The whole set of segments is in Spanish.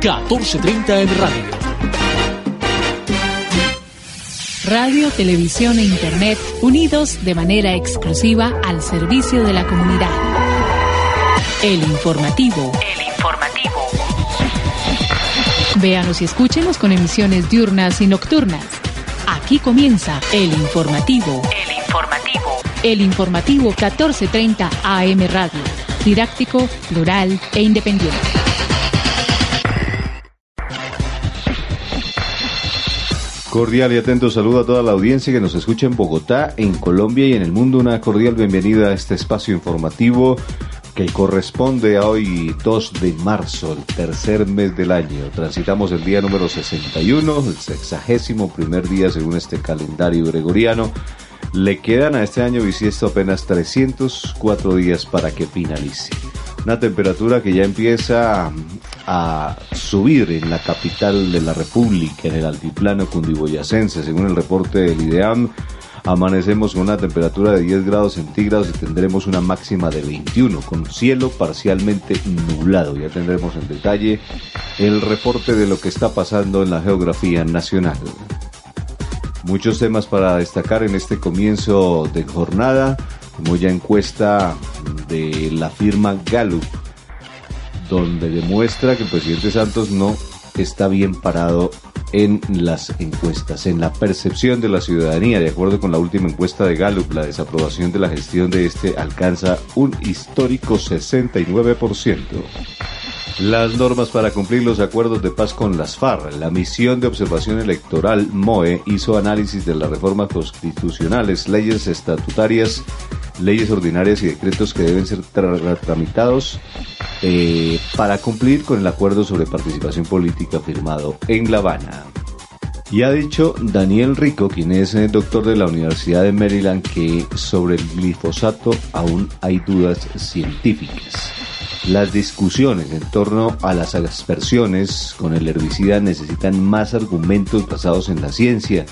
1430 en radio. Radio, televisión e Internet unidos de manera exclusiva al servicio de la comunidad. El informativo. El informativo. Véanos y escúchenos con emisiones diurnas y nocturnas. Aquí comienza El informativo. El informativo. El informativo 1430 AM Radio. Didáctico, plural e independiente. Cordial y atento saludo a toda la audiencia que nos escucha en Bogotá, en Colombia y en el mundo. Una cordial bienvenida a este espacio informativo que corresponde a hoy 2 de marzo, el tercer mes del año. Transitamos el día número 61, el sexagésimo primer día según este calendario gregoriano. Le quedan a este año bisiesto apenas 304 días para que finalice. Una temperatura que ya empieza a subir en la capital de la República, en el altiplano cundiboyacense, según el reporte del IDEAM. Amanecemos con una temperatura de 10 grados centígrados y tendremos una máxima de 21, con cielo parcialmente nublado. Ya tendremos en detalle el reporte de lo que está pasando en la geografía nacional. Muchos temas para destacar en este comienzo de jornada, como ya encuesta de la firma Gallup donde demuestra que el presidente Santos no está bien parado en las encuestas, en la percepción de la ciudadanía. De acuerdo con la última encuesta de Gallup, la desaprobación de la gestión de este alcanza un histórico 69%. Las normas para cumplir los acuerdos de paz con las FARC. La misión de observación electoral MOE hizo análisis de las reformas constitucionales, leyes estatutarias, leyes ordinarias y decretos que deben ser tramitados eh, para cumplir con el acuerdo sobre participación política firmado en La Habana. Y ha dicho Daniel Rico, quien es eh, doctor de la Universidad de Maryland, que sobre el glifosato aún hay dudas científicas. Las discusiones en torno a las aspersiones con el herbicida necesitan más argumentos basados en la ciencia.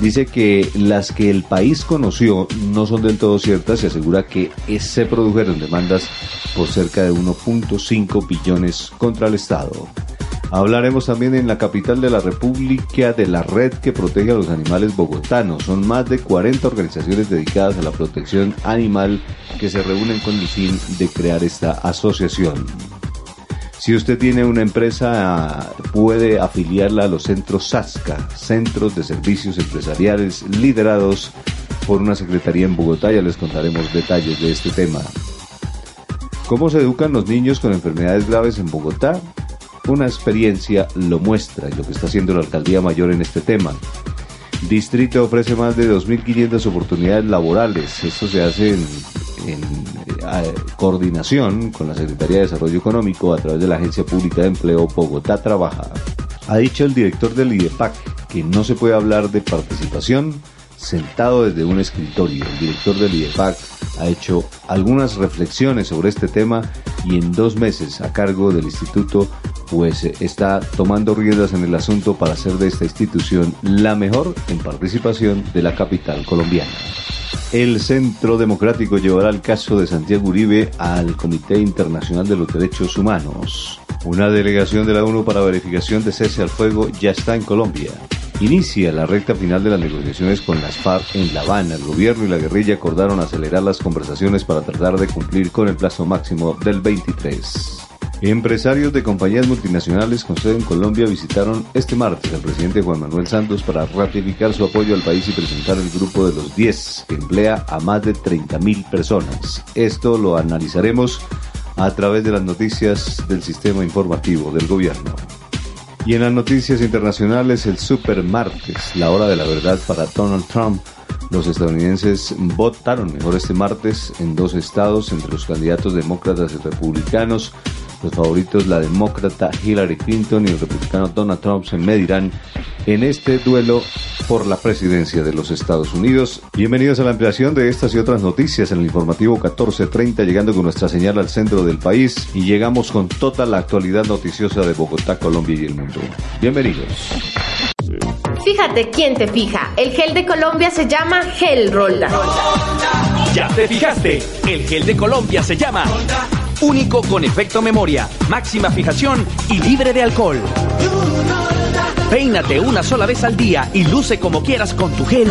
Dice que las que el país conoció no son del todo ciertas y asegura que se produjeron demandas por cerca de 1.5 billones contra el Estado. Hablaremos también en la capital de la República de la red que protege a los animales bogotanos. Son más de 40 organizaciones dedicadas a la protección animal que se reúnen con el fin de crear esta asociación. Si usted tiene una empresa, puede afiliarla a los centros SASCA, Centros de Servicios Empresariales, liderados por una secretaría en Bogotá. Ya les contaremos detalles de este tema. ¿Cómo se educan los niños con enfermedades graves en Bogotá? Una experiencia lo muestra lo que está haciendo la alcaldía mayor en este tema. Distrito ofrece más de 2.500 oportunidades laborales. Esto se hace en, eh, coordinación con la Secretaría de Desarrollo Económico a través de la Agencia Pública de Empleo Bogotá Trabaja. Ha dicho el director del IDEPAC que no se puede hablar de participación sentado desde un escritorio. El director del IDEPAC ha hecho algunas reflexiones sobre este tema y en dos meses a cargo del instituto pues está tomando riendas en el asunto para hacer de esta institución la mejor en participación de la capital colombiana. El Centro Democrático llevará el caso de Santiago Uribe al Comité Internacional de los Derechos Humanos. Una delegación de la ONU para verificación de cese al fuego ya está en Colombia. Inicia la recta final de las negociaciones con las FARC en La Habana. El gobierno y la guerrilla acordaron acelerar las conversaciones para tratar de cumplir con el plazo máximo del 23. Empresarios de compañías multinacionales con sede en Colombia visitaron este martes al presidente Juan Manuel Santos para ratificar su apoyo al país y presentar el grupo de los 10 que emplea a más de 30.000 personas. Esto lo analizaremos a través de las noticias del sistema informativo del gobierno. Y en las noticias internacionales, el super martes, la hora de la verdad para Donald Trump. Los estadounidenses votaron mejor este martes en dos estados entre los candidatos demócratas y republicanos Los favoritos, la demócrata Hillary Clinton y el republicano Donald Trump, se medirán en este duelo por la presidencia de los Estados Unidos. Bienvenidos a la ampliación de estas y otras noticias en el informativo 1430, llegando con nuestra señal al centro del país y llegamos con toda la actualidad noticiosa de Bogotá, Colombia y el mundo. Bienvenidos. Fíjate quién te fija. El gel de Colombia se llama Gel Rolda. Ya te fijaste, el gel de Colombia se llama único con efecto memoria, máxima fijación y libre de alcohol. Peínate una sola vez al día y luce como quieras con tu gel.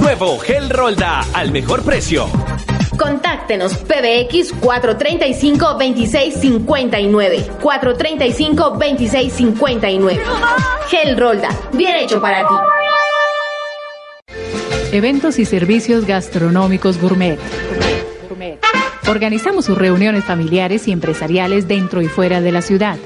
Nuevo Gel Rolda al mejor precio. Contáctenos PBX 435 2659 435 2659. Gel Rolda, bien hecho para ti. Eventos y servicios gastronómicos gourmet. Organizamos sus reuniones familiares y empresariales dentro y fuera de la ciudad.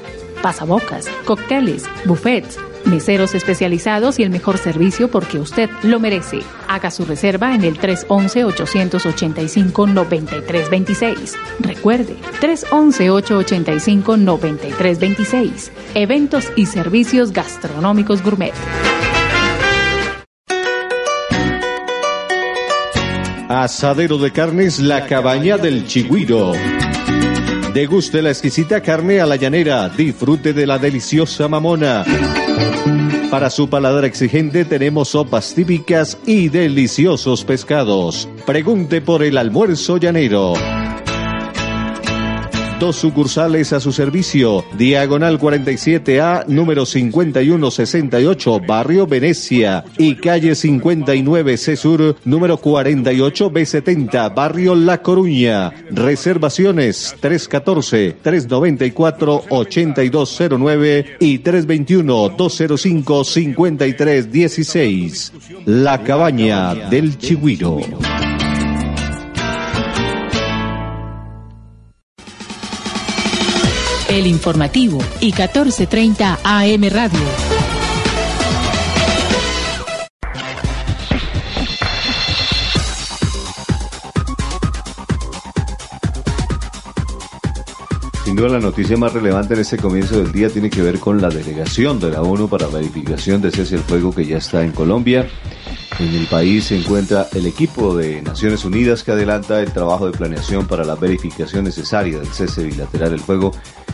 Pasabocas, cócteles, buffets, meseros especializados y el mejor servicio porque usted lo merece. Haga su reserva en el 311-885-9326. Recuerde, 311-885-9326. Eventos y servicios gastronómicos gourmet. Asadero de carnes La Cabaña del Chigüiro. Deguste la exquisita carne a la llanera. Disfrute de la deliciosa mamona. Para su paladar exigente tenemos sopas típicas y deliciosos pescados. Pregunte por el almuerzo llanero. Dos sucursales a su servicio. Diagonal 47A, número 5168, Barrio Venecia. Y calle 59C Sur, número 48B70, Barrio La Coruña. Reservaciones 314-394-8209 y 321-205-5316. La Cabaña del Chigüiro. El informativo y 1430 AM Radio. Sin duda la noticia más relevante en este comienzo del día tiene que ver con la delegación de la ONU para verificación de cese al fuego que ya está en Colombia. En el país se encuentra el equipo de Naciones Unidas que adelanta el trabajo de planeación para la verificación necesaria del cese bilateral del fuego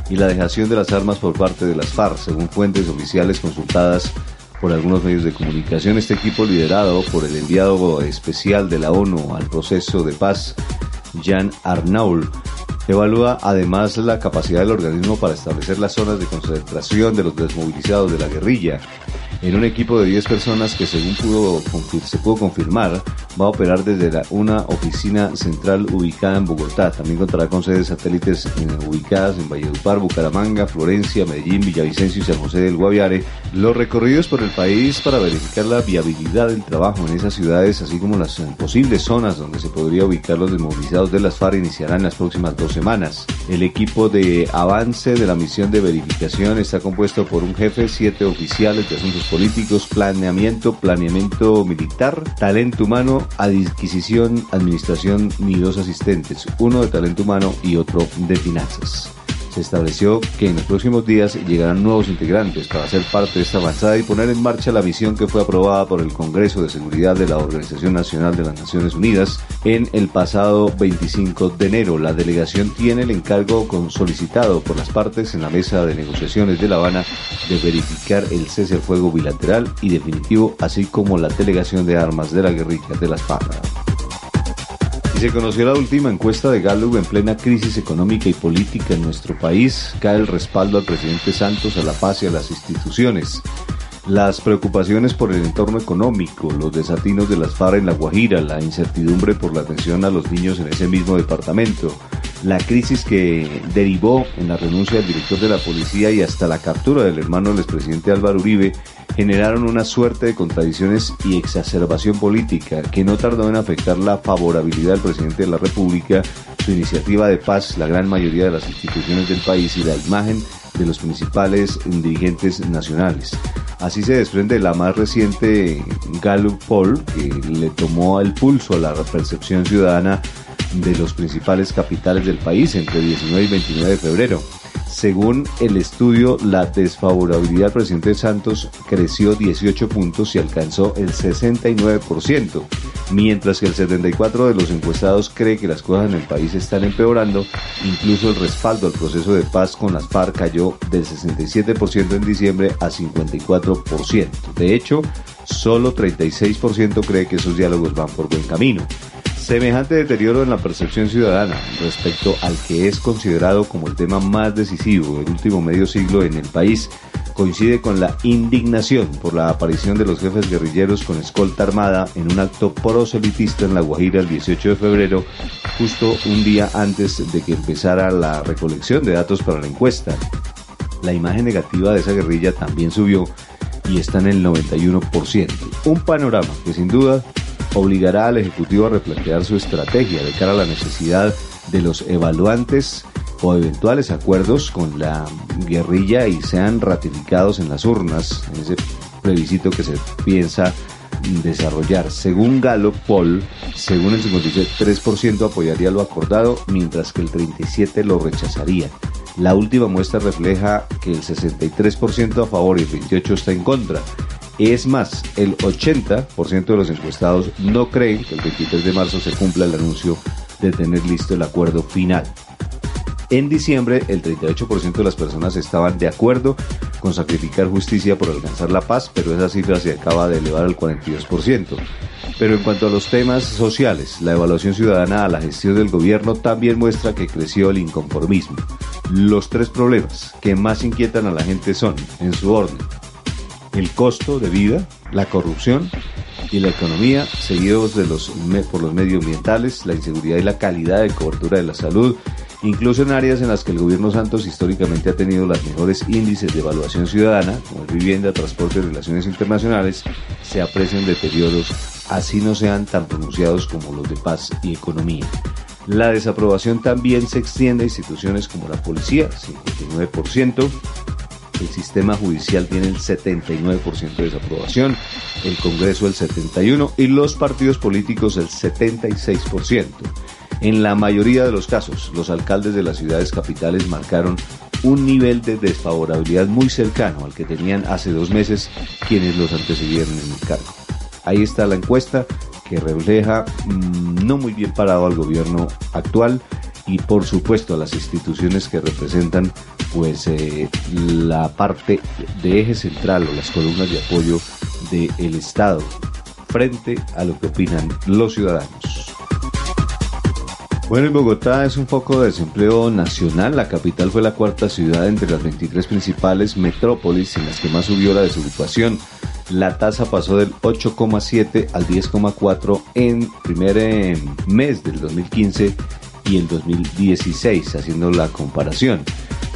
y la dejación de las armas por parte de las FARC, según fuentes oficiales consultadas por algunos medios de comunicación. Este equipo liderado por el enviado especial de la ONU al proceso de paz, Jan Arnaul, Evalúa además la capacidad del organismo para establecer las zonas de concentración de los desmovilizados de la guerrilla. En un equipo de 10 personas que según pudo, se pudo confirmar va a operar desde la, una oficina central ubicada en Bogotá. También contará con sedes satélites ubicadas en Valledupar, Bucaramanga, Florencia, Medellín, Villavicencio y San José del Guaviare. Los recorridos por el país para verificar la viabilidad del trabajo en esas ciudades, así como las posibles zonas donde se podría ubicar los desmovilizados de las FARC, iniciarán en las próximas dos semanas. El equipo de avance de la misión de verificación está compuesto por un jefe, siete oficiales de asuntos políticos, planeamiento, planeamiento militar, talento humano, adquisición, administración y dos asistentes, uno de talento humano y otro de finanzas. Se estableció que en los próximos días llegarán nuevos integrantes para ser parte de esta avanzada y poner en marcha la misión que fue aprobada por el Congreso de Seguridad de la Organización Nacional de las Naciones Unidas en el pasado 25 de enero. La delegación tiene el encargo solicitado por las partes en la mesa de negociaciones de La Habana de verificar el cese al fuego bilateral y definitivo, así como la delegación de armas de la guerrilla de las FARC. Se conoció la última encuesta de Gallup en plena crisis económica y política en nuestro país. Cae el respaldo al presidente Santos, a la paz y a las instituciones. Las preocupaciones por el entorno económico, los desatinos de las FARC en La Guajira, la incertidumbre por la atención a los niños en ese mismo departamento, la crisis que derivó en la renuncia del director de la policía y hasta la captura del hermano del expresidente Álvaro Uribe generaron una suerte de contradicciones y exacerbación política que no tardó en afectar la favorabilidad del presidente de la República, su iniciativa de paz, la gran mayoría de las instituciones del país y la imagen de los principales dirigentes nacionales. Así se desprende la más reciente Gallup Poll, que le tomó el pulso a la percepción ciudadana de los principales capitales del país entre 19 y 29 de febrero. Según el estudio, la desfavorabilidad del presidente Santos creció 18 puntos y alcanzó el 69%, mientras que el 74% de los encuestados cree que las cosas en el país están empeorando. Incluso el respaldo al proceso de paz con las FARC cayó del 67% en diciembre a 54%. De hecho, solo 36% cree que esos diálogos van por buen camino. Semejante deterioro en la percepción ciudadana respecto al que es considerado como el tema más decisivo del último medio siglo en el país coincide con la indignación por la aparición de los jefes guerrilleros con escolta armada en un acto proselitista en La Guajira el 18 de febrero, justo un día antes de que empezara la recolección de datos para la encuesta. La imagen negativa de esa guerrilla también subió y está en el 91%. Un panorama que sin duda obligará al Ejecutivo a replantear su estrategia de cara a la necesidad de los evaluantes o eventuales acuerdos con la guerrilla y sean ratificados en las urnas en ese plebiscito que se piensa desarrollar. Según Galo Paul, según el 53% apoyaría lo acordado, mientras que el 37% lo rechazaría. La última muestra refleja que el 63% a favor y el 28% está en contra. Es más, el 80% de los encuestados no creen que el 23 de marzo se cumpla el anuncio de tener listo el acuerdo final. En diciembre, el 38% de las personas estaban de acuerdo con sacrificar justicia por alcanzar la paz, pero esa cifra se acaba de elevar al 42%. Pero en cuanto a los temas sociales, la evaluación ciudadana a la gestión del gobierno también muestra que creció el inconformismo. Los tres problemas que más inquietan a la gente son, en su orden, el costo de vida, la corrupción y la economía, seguidos de los, por los medioambientales, la inseguridad y la calidad de cobertura de la salud, incluso en áreas en las que el gobierno Santos históricamente ha tenido los mejores índices de evaluación ciudadana, como vivienda, transporte y relaciones internacionales, se aprecian deterioros, así no sean tan pronunciados como los de paz y economía. La desaprobación también se extiende a instituciones como la policía, 59%, el sistema judicial tiene el 79% de desaprobación, el Congreso el 71% y los partidos políticos el 76%. En la mayoría de los casos, los alcaldes de las ciudades capitales marcaron un nivel de desfavorabilidad muy cercano al que tenían hace dos meses quienes los antecedieron en el cargo. Ahí está la encuesta que refleja mm, no muy bien parado al gobierno actual y por supuesto a las instituciones que representan pues eh, la parte de eje central o las columnas de apoyo del Estado frente a lo que opinan los ciudadanos. Bueno, en Bogotá es un foco de desempleo nacional. La capital fue la cuarta ciudad entre las 23 principales metrópolis en las que más subió la desocupación. La tasa pasó del 8,7 al 10,4 en primer eh, mes del 2015 y el 2016, haciendo la comparación.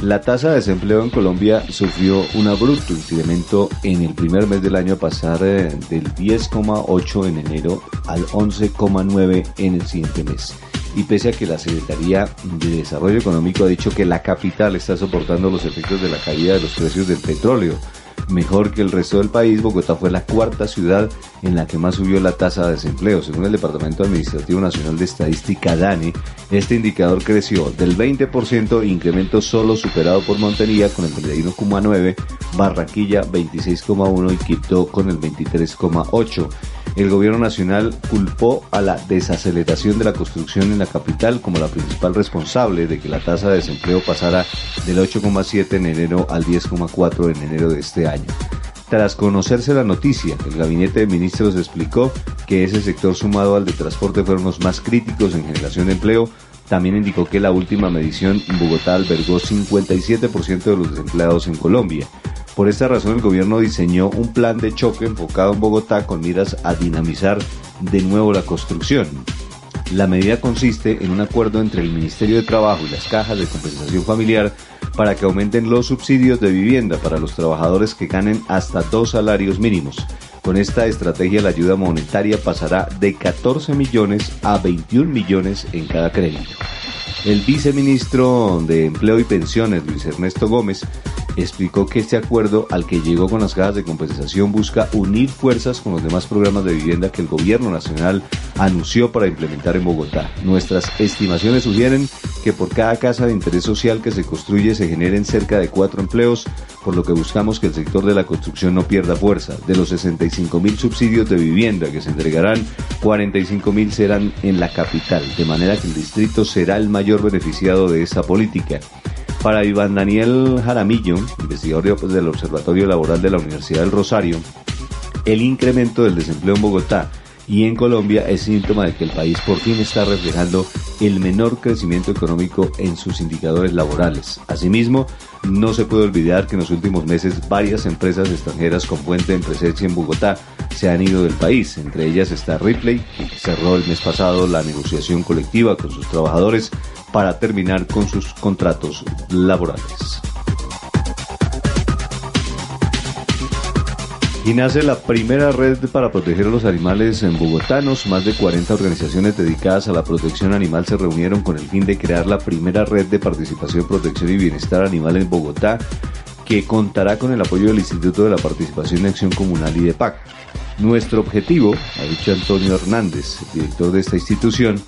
La tasa de desempleo en Colombia sufrió un abrupto incremento en el primer mes del año a pasar eh, del 10,8 en enero al 11,9 en el siguiente mes. Y pese a que la Secretaría de Desarrollo Económico ha dicho que la capital está soportando los efectos de la caída de los precios del petróleo, mejor que el resto del país, Bogotá fue la cuarta ciudad en la que más subió la tasa de desempleo. Según el Departamento Administrativo Nacional de Estadística, DANE, este indicador creció del 20%, incremento solo superado por Montería con el 31,9%, Barranquilla 26,1% y Quito con el 23,8%. El gobierno nacional culpó a la desaceleración de la construcción en la capital como la principal responsable de que la tasa de desempleo pasara del 8,7 en enero al 10,4 en enero de este año. Tras conocerse la noticia, el gabinete de ministros explicó que ese sector sumado al de transporte fueron los más críticos en generación de empleo. También indicó que la última medición en Bogotá albergó 57% de los desempleados en Colombia. Por esta razón el gobierno diseñó un plan de choque enfocado en Bogotá con miras a dinamizar de nuevo la construcción. La medida consiste en un acuerdo entre el Ministerio de Trabajo y las cajas de compensación familiar para que aumenten los subsidios de vivienda para los trabajadores que ganen hasta dos salarios mínimos. Con esta estrategia la ayuda monetaria pasará de 14 millones a 21 millones en cada crédito. El viceministro de Empleo y Pensiones, Luis Ernesto Gómez, explicó que este acuerdo al que llegó con las cajas de compensación busca unir fuerzas con los demás programas de vivienda que el gobierno nacional anunció para implementar en Bogotá. Nuestras estimaciones sugieren que por cada casa de interés social que se construye se generen cerca de cuatro empleos, por lo que buscamos que el sector de la construcción no pierda fuerza. De los 65 mil subsidios de vivienda que se entregarán, 45 mil serán en la capital, de manera que el distrito será el mayor beneficiado de esta política. Para Iván Daniel Jaramillo, investigador del Observatorio Laboral de la Universidad del Rosario, el incremento del desempleo en Bogotá y en Colombia es síntoma de que el país por fin está reflejando el menor crecimiento económico en sus indicadores laborales. Asimismo, no se puede olvidar que en los últimos meses varias empresas extranjeras con fuente en presencia en Bogotá se han ido del país. Entre ellas está Ripley, que cerró el mes pasado la negociación colectiva con sus trabajadores para terminar con sus contratos laborales. Y nace la primera red para proteger a los animales en bogotanos. Más de 40 organizaciones dedicadas a la protección animal se reunieron con el fin de crear la primera red de participación, protección y bienestar animal en Bogotá, que contará con el apoyo del Instituto de la Participación y Acción Comunal y de PAC. Nuestro objetivo, ha dicho Antonio Hernández, director de esta institución,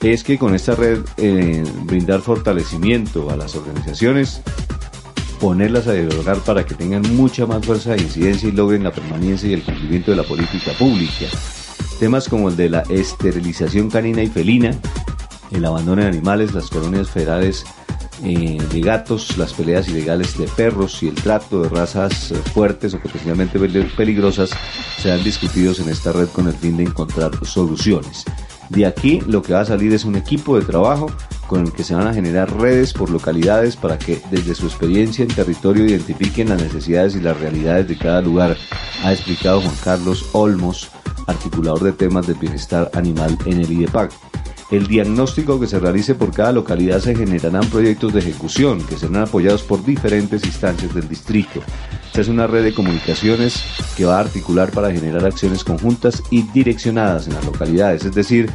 es que con esta red eh, brindar fortalecimiento a las organizaciones, ponerlas a dialogar para que tengan mucha más fuerza de incidencia y logren la permanencia y el cumplimiento de la política pública. Temas como el de la esterilización canina y felina, el abandono de animales, las colonias federales eh, de gatos, las peleas ilegales de perros y el trato de razas fuertes o potencialmente peligrosas serán discutidos en esta red con el fin de encontrar soluciones. De aquí lo que va a salir es un equipo de trabajo con el que se van a generar redes por localidades para que desde su experiencia en territorio identifiquen las necesidades y las realidades de cada lugar, ha explicado Juan Carlos Olmos, articulador de temas de bienestar animal en el IDEPAC. El diagnóstico que se realice por cada localidad se generarán proyectos de ejecución que serán apoyados por diferentes instancias del distrito. Esta es una red de comunicaciones que va a articular para generar acciones conjuntas y direccionadas en las localidades, es decir,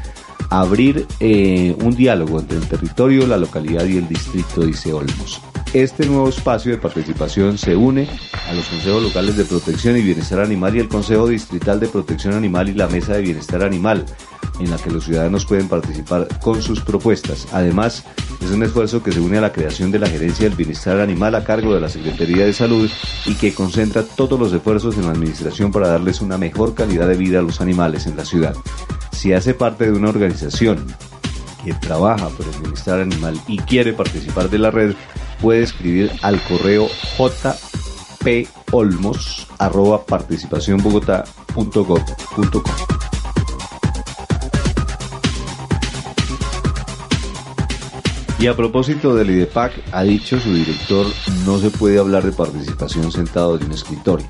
abrir eh, un diálogo entre el territorio, la localidad y el distrito, dice Olmos. Este nuevo espacio de participación se une a los consejos locales de protección y bienestar animal y el Consejo Distrital de Protección Animal y la Mesa de Bienestar Animal en la que los ciudadanos pueden participar con sus propuestas. Además, es un esfuerzo que se une a la creación de la Gerencia del Bienestar Animal a cargo de la Secretaría de Salud y que concentra todos los esfuerzos en la administración para darles una mejor calidad de vida a los animales en la ciudad. Si hace parte de una organización que trabaja por el bienestar animal y quiere participar de la red, puede escribir al correo jpolmos@participacionbogotá.gov.co. Y a propósito del IDEPAC, ha dicho su director, no se puede hablar de participación sentado en un escritorio.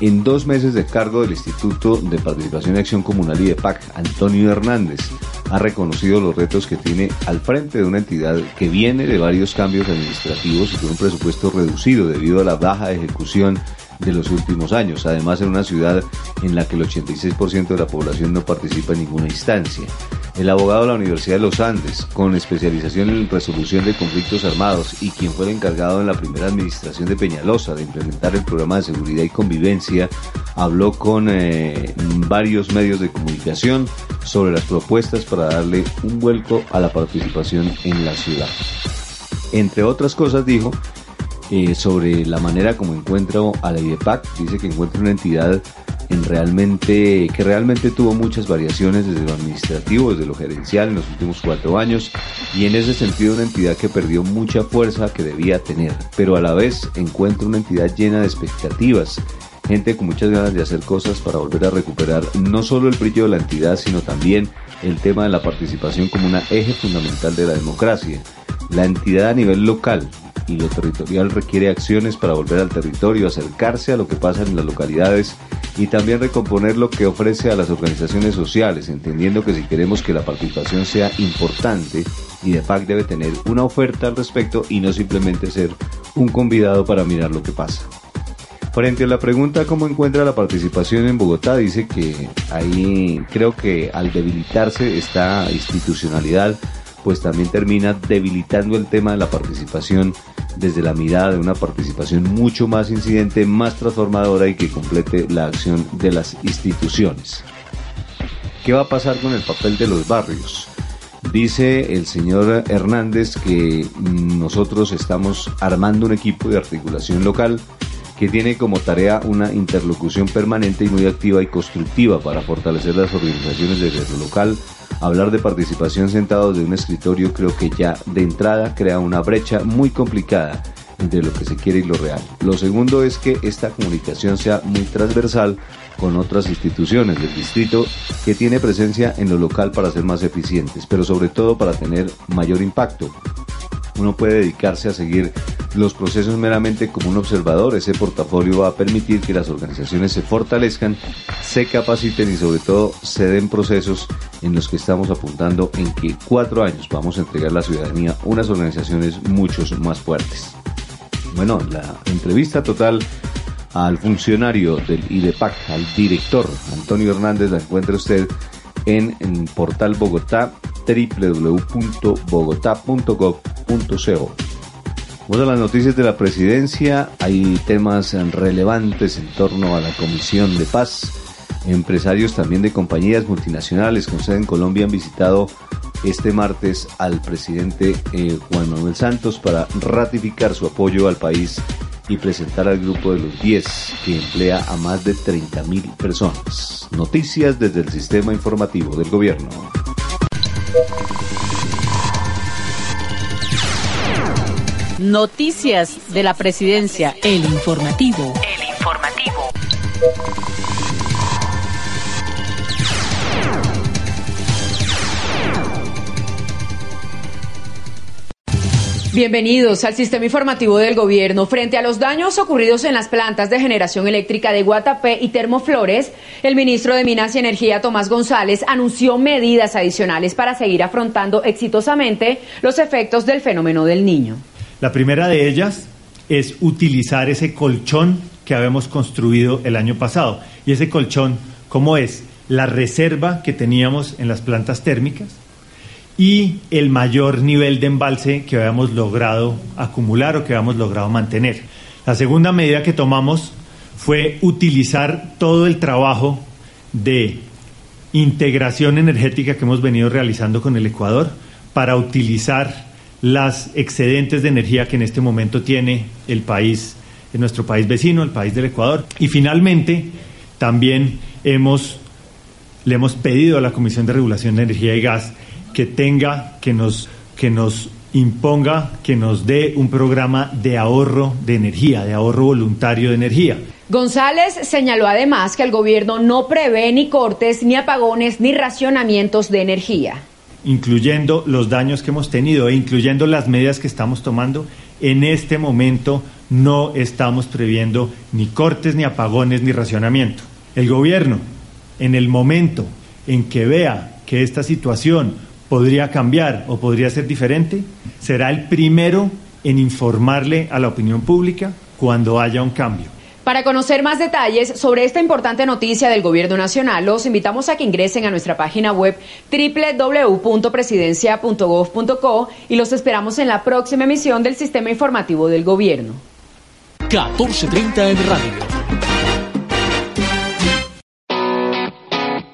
En dos meses de cargo del Instituto de Participación y Acción Comunal IDEPAC, Antonio Hernández ha reconocido los retos que tiene al frente de una entidad que viene de varios cambios administrativos y con un presupuesto reducido debido a la baja ejecución de los últimos años, además en una ciudad en la que el 86% de la población no participa en ninguna instancia. El abogado de la Universidad de los Andes, con especialización en resolución de conflictos armados y quien fue el encargado en la primera administración de Peñalosa de implementar el programa de seguridad y convivencia, habló con eh, varios medios de comunicación sobre las propuestas para darle un vuelco a la participación en la ciudad. Entre otras cosas dijo eh, sobre la manera como encuentra a la IDEPAC. Dice que encuentra una entidad en realmente, que realmente tuvo muchas variaciones desde lo administrativo, desde lo gerencial en los últimos cuatro años y en ese sentido una entidad que perdió mucha fuerza que debía tener, pero a la vez encuentra una entidad llena de expectativas, gente con muchas ganas de hacer cosas para volver a recuperar no solo el brillo de la entidad, sino también el tema de la participación como una eje fundamental de la democracia. La entidad a nivel local, y lo territorial requiere acciones para volver al territorio, acercarse a lo que pasa en las localidades y también recomponer lo que ofrece a las organizaciones sociales, entendiendo que si queremos que la participación sea importante, IDEPAC debe tener una oferta al respecto y no simplemente ser un convidado para mirar lo que pasa. Frente a la pregunta cómo encuentra la participación en Bogotá, dice que ahí creo que al debilitarse esta institucionalidad, pues también termina debilitando el tema de la participación desde la mirada de una participación mucho más incidente, más transformadora y que complete la acción de las instituciones. ¿Qué va a pasar con el papel de los barrios? Dice el señor Hernández que nosotros estamos armando un equipo de articulación local que tiene como tarea una interlocución permanente y muy activa y constructiva para fortalecer las organizaciones de lo local. Hablar de participación sentados de un escritorio creo que ya de entrada crea una brecha muy complicada entre lo que se quiere y lo real. Lo segundo es que esta comunicación sea muy transversal con otras instituciones del distrito que tiene presencia en lo local para ser más eficientes, pero sobre todo para tener mayor impacto. Uno puede dedicarse a seguir los procesos meramente como un observador. Ese portafolio va a permitir que las organizaciones se fortalezcan, se capaciten y sobre todo se den procesos en los que estamos apuntando en que cuatro años vamos a entregar a la ciudadanía unas organizaciones mucho más fuertes. Bueno, la entrevista total al funcionario del IDEPAC, al director Antonio Hernández, la encuentra usted en el portal Bogotá www.bogotá.gov.co. Bueno, las noticias de la presidencia, hay temas relevantes en torno a la Comisión de Paz. Empresarios también de compañías multinacionales con sede en Colombia han visitado este martes al presidente eh, Juan Manuel Santos para ratificar su apoyo al país y presentar al grupo de los 10 que emplea a más de 30.000 personas. Noticias desde el sistema informativo del gobierno. Noticias de la presidencia. El informativo. El informativo. Bienvenidos al sistema informativo del gobierno. Frente a los daños ocurridos en las plantas de generación eléctrica de Guatapé y Termoflores, el ministro de Minas y Energía, Tomás González, anunció medidas adicionales para seguir afrontando exitosamente los efectos del fenómeno del niño. La primera de ellas es utilizar ese colchón que habíamos construido el año pasado. Y ese colchón, ¿cómo es? La reserva que teníamos en las plantas térmicas y el mayor nivel de embalse que habíamos logrado acumular o que habíamos logrado mantener. La segunda medida que tomamos fue utilizar todo el trabajo de integración energética que hemos venido realizando con el Ecuador para utilizar las excedentes de energía que en este momento tiene el país, nuestro país vecino, el país del Ecuador. Y finalmente, también hemos, le hemos pedido a la Comisión de Regulación de Energía y Gas que tenga, que nos, que nos imponga, que nos dé un programa de ahorro de energía, de ahorro voluntario de energía. González señaló además que el gobierno no prevé ni cortes, ni apagones, ni racionamientos de energía. Incluyendo los daños que hemos tenido e incluyendo las medidas que estamos tomando, en este momento no estamos previendo ni cortes, ni apagones, ni racionamiento. El gobierno, en el momento en que vea que esta situación podría cambiar o podría ser diferente, será el primero en informarle a la opinión pública cuando haya un cambio. Para conocer más detalles sobre esta importante noticia del Gobierno Nacional, los invitamos a que ingresen a nuestra página web www.presidencia.gov.co y los esperamos en la próxima emisión del Sistema Informativo del Gobierno. 14.30 en radio.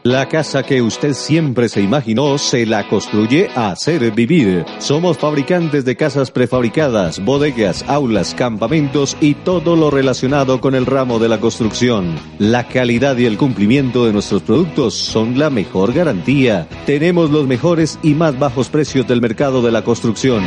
La casa que usted siempre se imaginó se la construye a hacer vivir. Somos fabricantes de casas prefabricadas, bodegas, aulas, campamentos y todo lo relacionado con el ramo de la construcción. La calidad y el cumplimiento de nuestros productos son la mejor garantía. Tenemos los mejores y más bajos precios del mercado de la construcción.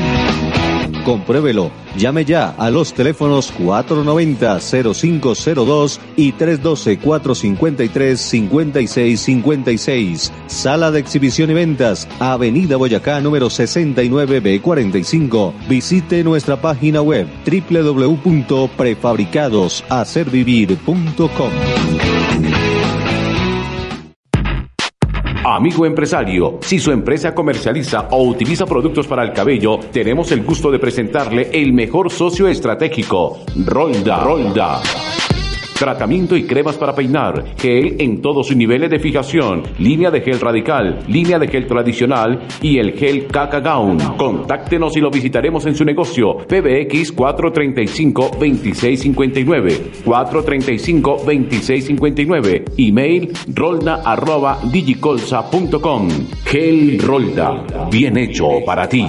Compruébelo. Llame ya a los teléfonos 490-0502 y 312-453-5656. Sala de exhibición y ventas, Avenida Boyacá número 69B45. Visite nuestra página web www.prefabricadosacervivir.com. Amigo empresario, si su empresa comercializa o utiliza productos para el cabello, tenemos el gusto de presentarle el mejor socio estratégico, Rolda. Rolda. Tratamiento y cremas para peinar, gel en todos sus niveles de fijación, línea de gel radical, línea de gel tradicional y el gel Caca Gown. Contáctenos y lo visitaremos en su negocio. PBX 435-2659. 435-2659. Email rolda arroba digicolsa.com. Gel Rolda. Bien hecho para ti.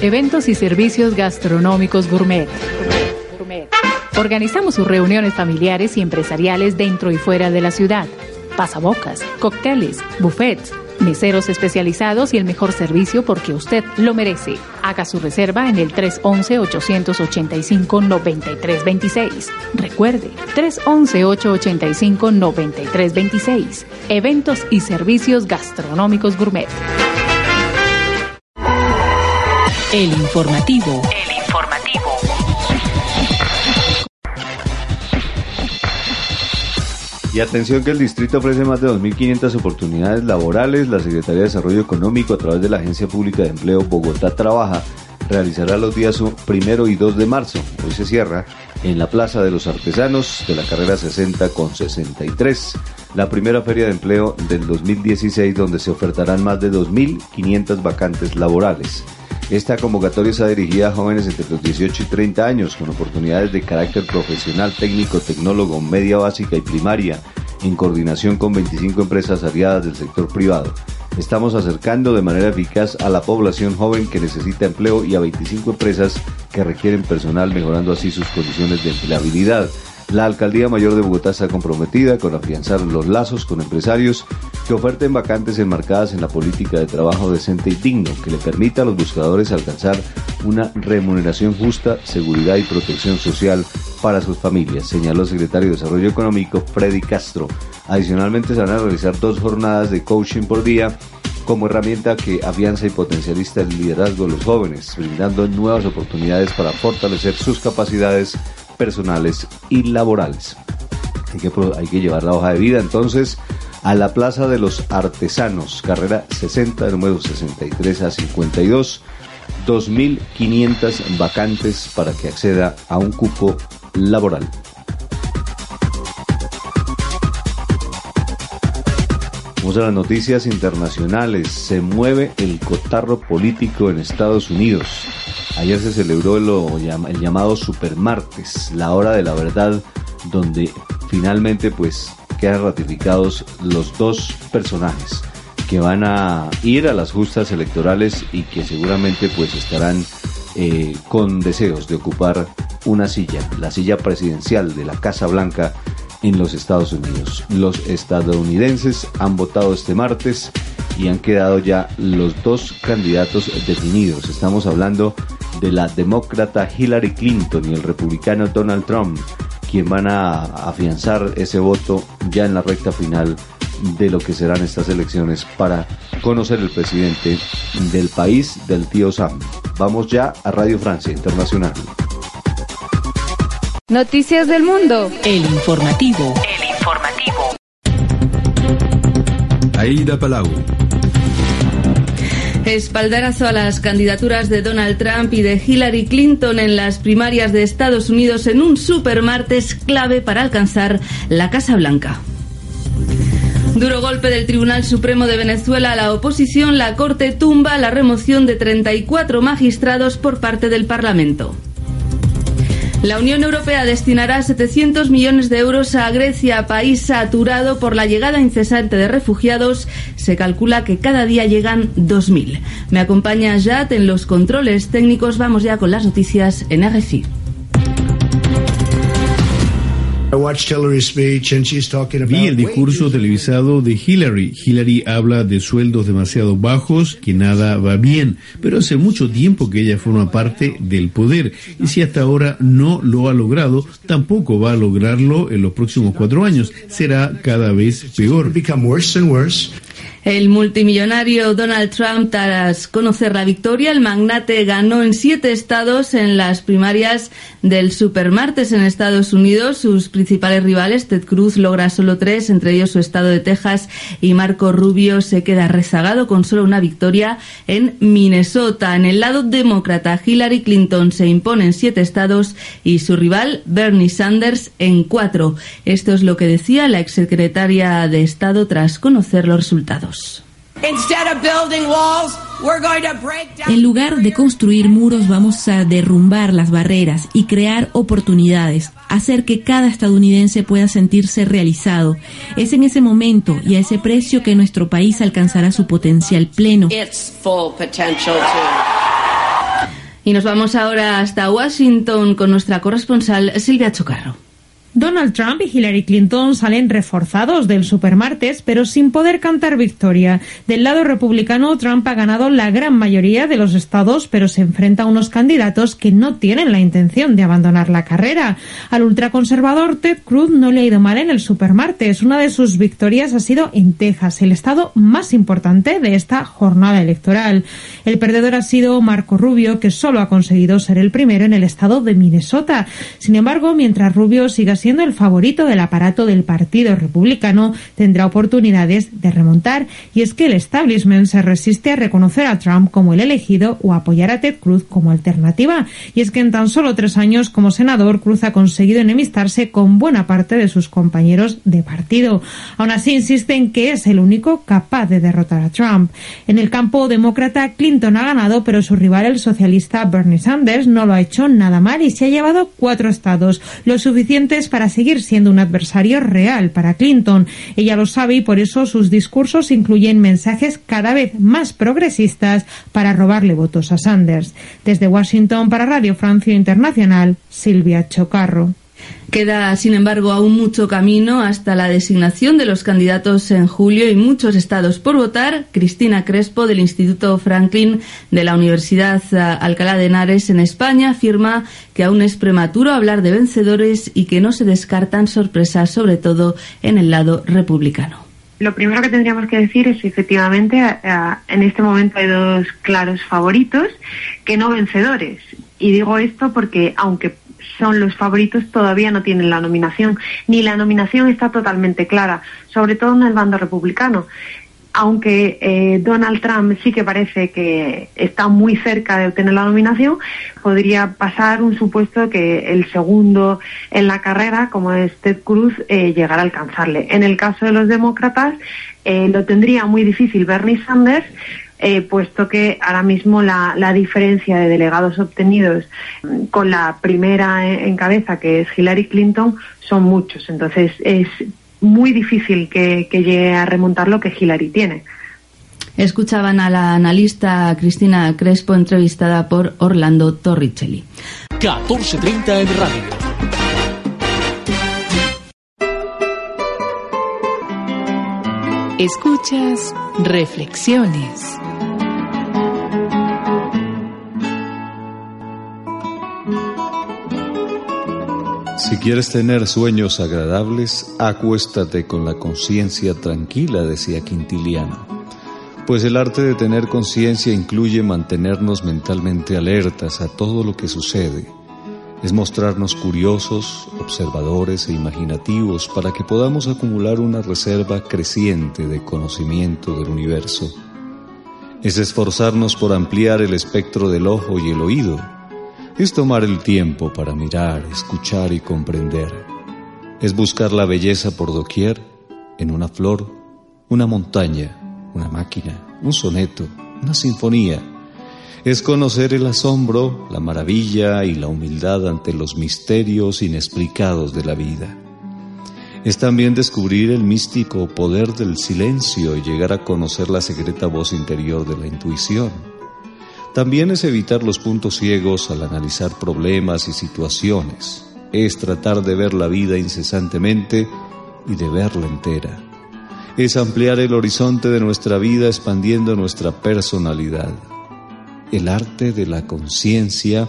Eventos y servicios gastronómicos gourmet. Organizamos sus reuniones familiares y empresariales dentro y fuera de la ciudad. Pasabocas, cócteles, buffets, meseros especializados y el mejor servicio porque usted lo merece. Haga su reserva en el 311-885-9326. Recuerde, 311-885-9326. Eventos y servicios gastronómicos gourmet. El informativo. El informativo. Y atención que el distrito ofrece más de 2.500 oportunidades laborales. La Secretaría de Desarrollo Económico a través de la Agencia Pública de Empleo Bogotá Trabaja realizará los días primero y 2 de marzo. Hoy se cierra en la Plaza de los Artesanos de la carrera 60 con 63. La primera feria de empleo del 2016 donde se ofertarán más de 2.500 vacantes laborales. Esta convocatoria está dirigida a jóvenes entre los 18 y 30 años con oportunidades de carácter profesional, técnico, tecnólogo, media básica y primaria en coordinación con 25 empresas aliadas del sector privado. Estamos acercando de manera eficaz a la población joven que necesita empleo y a 25 empresas que requieren personal mejorando así sus condiciones de empleabilidad. La Alcaldía Mayor de Bogotá está comprometida con afianzar los lazos con empresarios que oferten vacantes enmarcadas en la política de trabajo decente y digno que le permita a los buscadores alcanzar una remuneración justa, seguridad y protección social para sus familias, señaló el secretario de Desarrollo Económico Freddy Castro. Adicionalmente se van a realizar dos jornadas de coaching por día como herramienta que afianza y potencializa el liderazgo de los jóvenes, brindando nuevas oportunidades para fortalecer sus capacidades personales y laborales. Hay que, hay que llevar la hoja de vida entonces a la Plaza de los Artesanos, carrera 60, número 63 a 52, 2.500 vacantes para que acceda a un cupo laboral. Vamos a las noticias internacionales. Se mueve el cotarro político en Estados Unidos. Ayer se celebró el, llamado Supermartes, la hora de la verdad, donde finalmente pues quedan ratificados los dos personajes que van a ir a las justas electorales y que seguramente pues estarán eh, con deseos de ocupar una silla, la silla presidencial de la Casa Blanca en los Estados Unidos. Los estadounidenses han votado este martes y han quedado ya los dos candidatos definidos. Estamos hablando de la demócrata Hillary Clinton y el republicano Donald Trump, quien van a afianzar ese voto ya en la recta final de lo que serán estas elecciones para conocer el presidente del país del tío Sam. Vamos ya a Radio Francia Internacional. Noticias del Mundo. El informativo. El informativo. Aida Palau. Espaldarazo a las candidaturas de Donald Trump y de Hillary Clinton en las primarias de Estados Unidos en un supermartes clave para alcanzar la Casa Blanca. Duro golpe del Tribunal Supremo de Venezuela a la oposición, la Corte tumba la remoción de 34 magistrados por parte del Parlamento. La Unión Europea destinará 700 millones de euros a Grecia, país saturado por la llegada incesante de refugiados. Se calcula que cada día llegan 2.000. Me acompaña Jad en los controles técnicos. Vamos ya con las noticias en RFI. Vi el discurso televisado de Hillary. Hillary habla de sueldos demasiado bajos, que nada va bien, pero hace mucho tiempo que ella forma parte del poder y si hasta ahora no lo ha logrado, tampoco va a lograrlo en los próximos cuatro años. Será cada vez peor. El multimillonario Donald Trump, tras conocer la victoria, el magnate ganó en siete estados en las primarias del supermartes en Estados Unidos. Sus principales rivales, Ted Cruz, logra solo tres, entre ellos su estado de Texas, y Marco Rubio se queda rezagado con solo una victoria en Minnesota. En el lado demócrata, Hillary Clinton se impone en siete estados y su rival, Bernie Sanders, en cuatro. Esto es lo que decía la exsecretaria de Estado tras conocer los resultados. En lugar de construir muros, vamos a derrumbar las barreras y crear oportunidades, hacer que cada estadounidense pueda sentirse realizado. Es en ese momento y a ese precio que nuestro país alcanzará su potencial pleno. Y nos vamos ahora hasta Washington con nuestra corresponsal Silvia Chocarro. Donald Trump y Hillary Clinton salen reforzados del supermartes, pero sin poder cantar victoria. Del lado republicano, Trump ha ganado la gran mayoría de los estados, pero se enfrenta a unos candidatos que no tienen la intención de abandonar la carrera. Al ultraconservador Ted Cruz no le ha ido mal en el supermartes. Una de sus victorias ha sido en Texas, el estado más importante de esta jornada electoral. El perdedor ha sido Marco Rubio, que solo ha conseguido ser el primero en el estado de Minnesota. Sin embargo, mientras Rubio siga siendo el favorito del aparato del Partido Republicano, tendrá oportunidades de remontar. Y es que el establishment se resiste a reconocer a Trump como el elegido o apoyar a Ted Cruz como alternativa. Y es que en tan solo tres años como senador, Cruz ha conseguido enemistarse con buena parte de sus compañeros de partido. Aún así, insisten que es el único capaz de derrotar a Trump. En el campo demócrata, Clinton ha ganado, pero su rival, el socialista Bernie Sanders, no lo ha hecho nada mal y se ha llevado cuatro estados, lo suficientes para seguir siendo un adversario real para Clinton. Ella lo sabe y por eso sus discursos incluyen mensajes cada vez más progresistas para robarle votos a Sanders. Desde Washington para Radio Francia Internacional, Silvia Chocarro. Queda, sin embargo, aún mucho camino hasta la designación de los candidatos en julio y muchos estados por votar. Cristina Crespo, del Instituto Franklin de la Universidad eh, Alcalá de Henares, en España, afirma que aún es prematuro hablar de vencedores y que no se descartan sorpresas, sobre todo en el lado republicano. Lo primero que tendríamos que decir es efectivamente eh, en este momento hay dos claros favoritos que no vencedores. Y digo esto porque aunque son los favoritos todavía no tienen la nominación, ni la nominación está totalmente clara, sobre todo en el bando republicano. Aunque eh, Donald Trump sí que parece que está muy cerca de obtener la nominación, podría pasar un supuesto que el segundo en la carrera, como es Ted Cruz, eh, llegara a alcanzarle. En el caso de los demócratas, eh, lo tendría muy difícil Bernie Sanders, eh, puesto que ahora mismo la, diferencia de delegados obtenidos mm, con la primera en, cabeza, que es Hillary Clinton, son muchos. Entonces es muy difícil que, que llegue a remontar lo que Hillary tiene. Escuchaban a la analista Cristina Crespo entrevistada por Orlando Torricelli. 14.30 en radio. Escuchas Reflexiones. Si quieres tener sueños agradables, acuéstate con la conciencia tranquila, decía Quintiliano. Pues el arte de tener conciencia incluye mantenernos mentalmente alertas a todo lo que sucede. Es mostrarnos curiosos, observadores e imaginativos para que podamos acumular una reserva creciente de conocimiento del universo. Es esforzarnos por ampliar el espectro del ojo y el oído es tomar el tiempo para mirar, escuchar y comprender. Es buscar la belleza por doquier, en una flor, una montaña, una máquina, un soneto, una sinfonía. Es conocer el asombro, la maravilla y la humildad ante los misterios inexplicados de la vida. Es también descubrir el místico poder del silencio y llegar a conocer la secreta voz interior de la intuición también es evitar los puntos ciegos al analizar problemas y situaciones. Es tratar de ver la vida incesantemente y de verla entera. Es ampliar el horizonte de nuestra vida expandiendo nuestra personalidad. El arte de la conciencia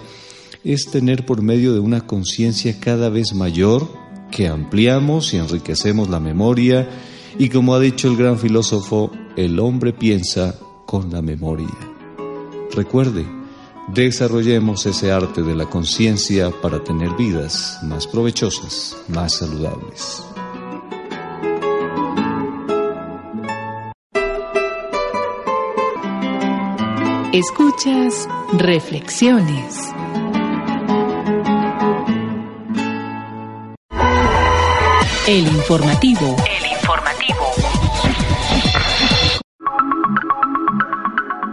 es tener por medio de una conciencia cada vez mayor que ampliamos y enriquecemos la memoria y como ha dicho el gran filósofo el hombre piensa con la memoria. Recuerde, desarrollemos ese arte de la conciencia para tener vidas más provechosas, más saludables. Escuchas Reflexiones. El informativo. El informativo.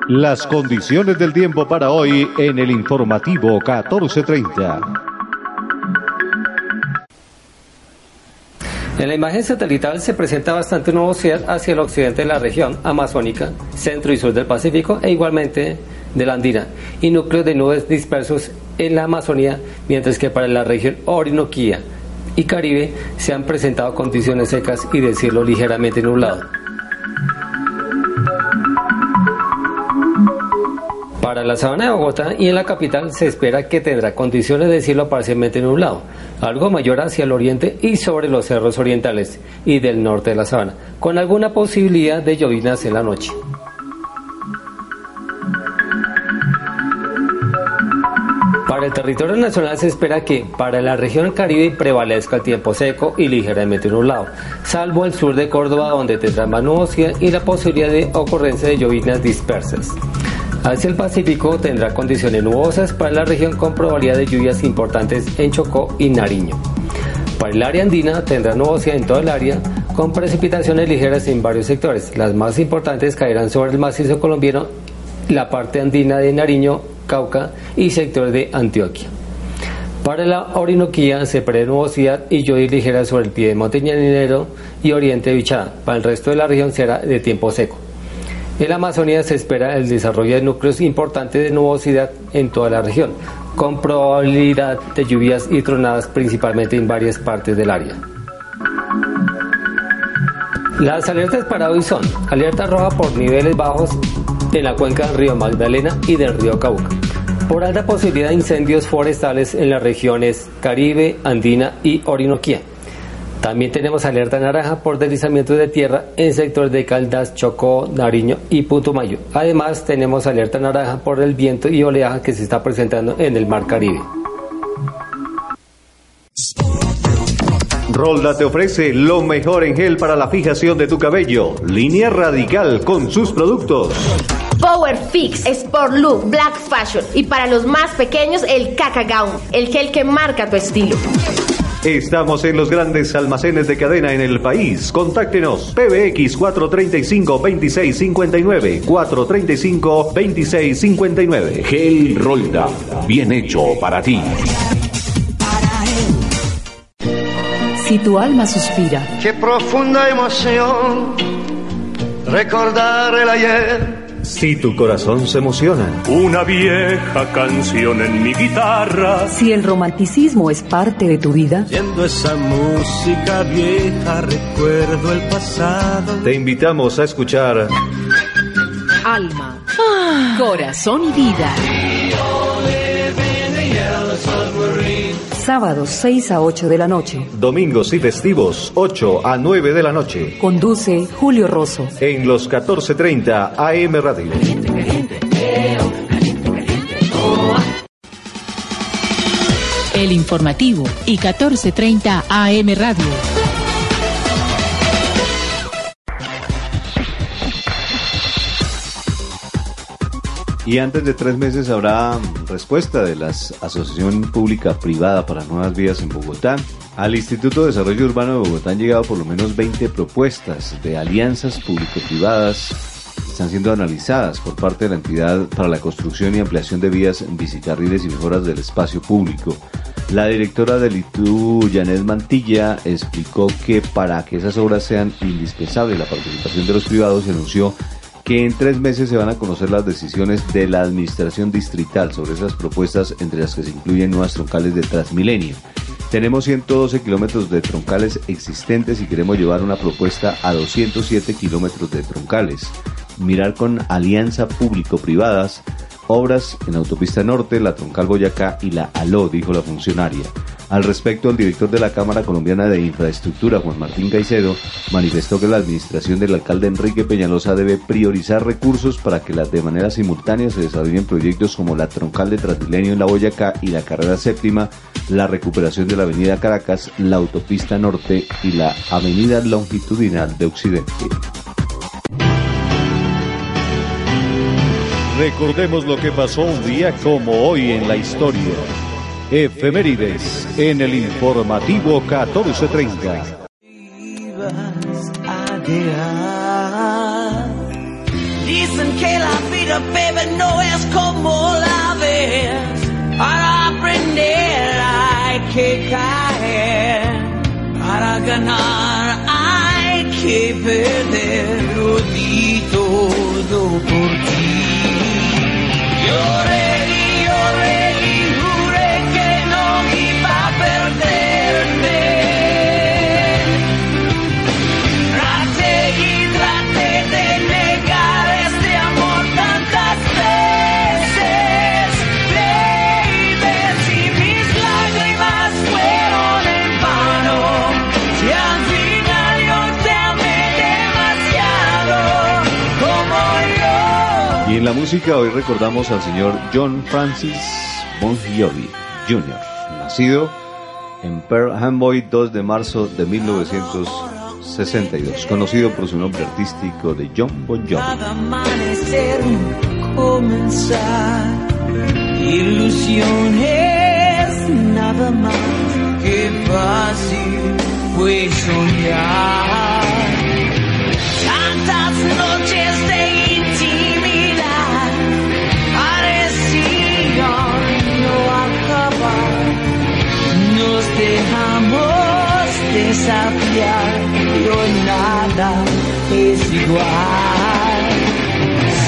Las condiciones del tiempo para hoy en el informativo 1430. En la imagen satelital se presenta bastante nubosidad hacia el occidente de la región amazónica, centro y sur del Pacífico e igualmente de la Andina, y núcleos de nubes dispersos en la Amazonía, mientras que para la región Orinoquía y Caribe se han presentado condiciones secas y de cielo ligeramente nublado. Para la sabana de Bogotá y en la capital se espera que tendrá condiciones de cielo parcialmente nublado, algo mayor hacia el oriente y sobre los cerros orientales y del norte de la sabana, con alguna posibilidad de llovinas en la noche. Para el territorio nacional se espera que para la región Caribe prevalezca el tiempo seco y ligeramente nublado, salvo el sur de Córdoba donde tendrá más nubosidad y la posibilidad de ocurrencia de llovinas dispersas. Hacia el Pacífico tendrá condiciones nubosas para la región con probabilidad de lluvias importantes en Chocó y Nariño. Para el área andina tendrá nubosidad en todo el área con precipitaciones ligeras en varios sectores. Las más importantes caerán sobre el macizo colombiano, la parte andina de Nariño, Cauca y sectores de Antioquia. Para la Orinoquía se prevé nubosidad y lluvias ligeras sobre el pie de Monteñanero y oriente de Bichada. Para el resto de la región será de tiempo seco. En la Amazonía se espera el desarrollo de núcleos importantes de nubosidad en toda la región, con probabilidad de lluvias y tronadas principalmente en varias partes del área. Las alertas para hoy son alerta roja por niveles bajos en la cuenca del río Magdalena y del río Cauca, por alta posibilidad de incendios forestales en las regiones Caribe, Andina y Orinoquía. También tenemos alerta naranja por deslizamiento de tierra en sectores de Caldas, Chocó, Nariño y Putumayo. Además, tenemos alerta naranja por el viento y oleaje que se está presentando en el Mar Caribe. Rolda te ofrece lo mejor en gel para la fijación de tu cabello. Línea radical con sus productos. Power Fix, Sport Look, Black Fashion y para los más pequeños el Caca Gown, el gel que marca tu estilo. Estamos en los grandes almacenes de cadena en el país. Contáctenos PBX 435-2659. 435-2659. Gel Rolda, bien hecho para ti. Si tu alma suspira, Qué profunda emoción recordar el ayer. Si tu corazón se emociona. Una vieja canción en mi guitarra. si el romanticismo es parte de tu vida, Yendo esa música vieja recuerdo el pasado. Te invitamos a escuchar alma, corazón y vida. Sábados 6 a 8 de la noche. Domingos y festivos 8 a 9 de la noche. Conduce Julio Rosso. En los 14.30 AM Radio. El informativo y 1430 AM Radio. Y antes de tres meses habrá respuesta de la Asociación Pública Privada para Nuevas Vías en Bogotá. Al Instituto de Desarrollo Urbano de Bogotá han llegado por lo menos 20 propuestas de alianzas público-privadas están siendo analizadas por parte de la entidad para la construcción y ampliación de vías, bicicarriles y mejoras del espacio público. La directora del ITU, Janet Mantilla, explicó que para que esas obras sean indispensables la participación de los privados se anunció que en tres meses se van a conocer las decisiones de la administración distrital sobre esas propuestas, entre las que se incluyen nuevas troncales de Transmilenio. Tenemos 112 kilómetros de troncales existentes y queremos llevar una propuesta a 207 kilómetros de troncales. Mirar con alianza público-privadas obras en Autopista Norte, la Troncal Boyacá y la ALO, dijo la funcionaria. Al respecto, el director de la Cámara Colombiana de Infraestructura, Juan Martín Caicedo, manifestó que la administración del alcalde Enrique Peñalosa debe priorizar recursos para que de manera simultánea se desarrollen proyectos como la troncal de Transmilenio en la Boyacá y la carrera séptima, la recuperación de la avenida Caracas, la autopista norte y la avenida longitudinal de Occidente. Recordemos lo que pasó un día como hoy en la historia. Efemérides en el informativo 1430. Dicen que la vida, baby, no es como la ves. Para aprender hay que caer. Para ganar hay que perder. Lo di todo por ti. Lloré hoy recordamos al señor John Francis Bon Jovi Jr., nacido en Pearl Harbor 2 de marzo de 1962, conocido por su nombre artístico de John Bon Jovi. Dejamos desafiar hoy nada es igual.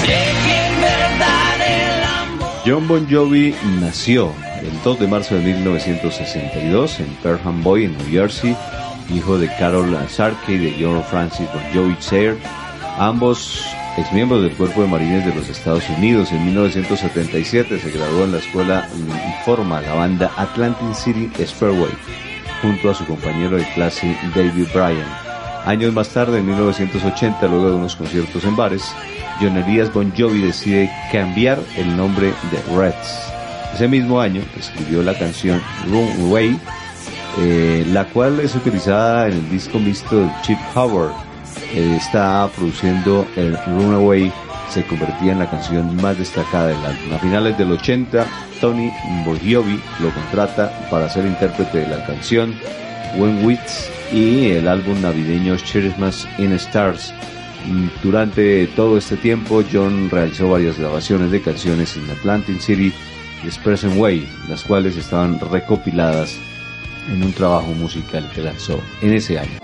Sé que en verdad el amor John Bon Jovi nació el 2 de marzo de 1962 en Perham Boy, en New Jersey, hijo de Carol Sarkey y de John Francis Bon Jovi ambos exmiembros del Cuerpo de Marines de los Estados Unidos. En 1977 se graduó en la escuela y forma la banda Atlantic City Speedway junto a su compañero de clase David Bryan. Años más tarde, en 1980, luego de unos conciertos en bares, John Elias Bon Jovi decide cambiar el nombre de Reds. Ese mismo año escribió la canción Runaway, eh, la cual es utilizada en el disco mixto de Chip Howard. Está produciendo el Runaway, se convertía en la canción más destacada del álbum. A finales del 80, Tony Bon Jovi lo contrata para ser intérprete de la canción When Wits y el álbum navideño Christmas in Stars. Durante todo este tiempo, John realizó varias grabaciones de canciones en Atlantic City y Expression Way, las cuales estaban recopiladas en un trabajo musical que lanzó en ese año.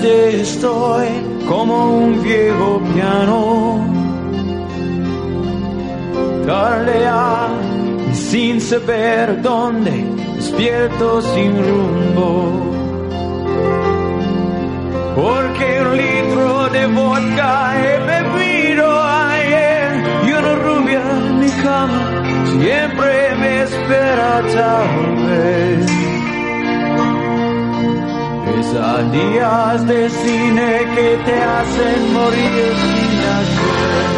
Triste estoy como un viejo piano. Tardea sin saber dónde, despierto sin rumbo. Pesadillas de cine que te hacen morir sin hacer.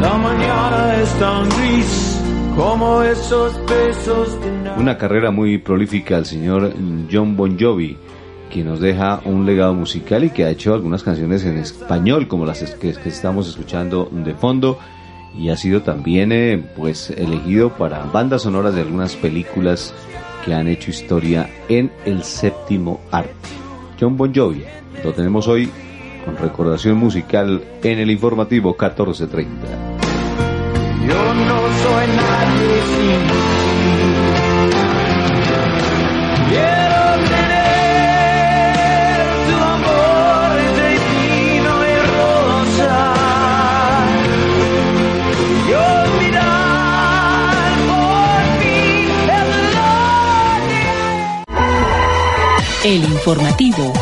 La mañana es tan gris como esos besos de. Una carrera muy prolífica al señor John Bon Jovi, quien nos deja un legado musical y que ha hecho algunas canciones en español, como las que, que estamos escuchando de fondo, y ha sido también eh, pues elegido para bandas sonoras de algunas películas que han hecho historia en el séptimo arte. John Bon Jovi, lo tenemos hoy con recordación musical en el informativo 1430. Yo no soy nadie El informativo.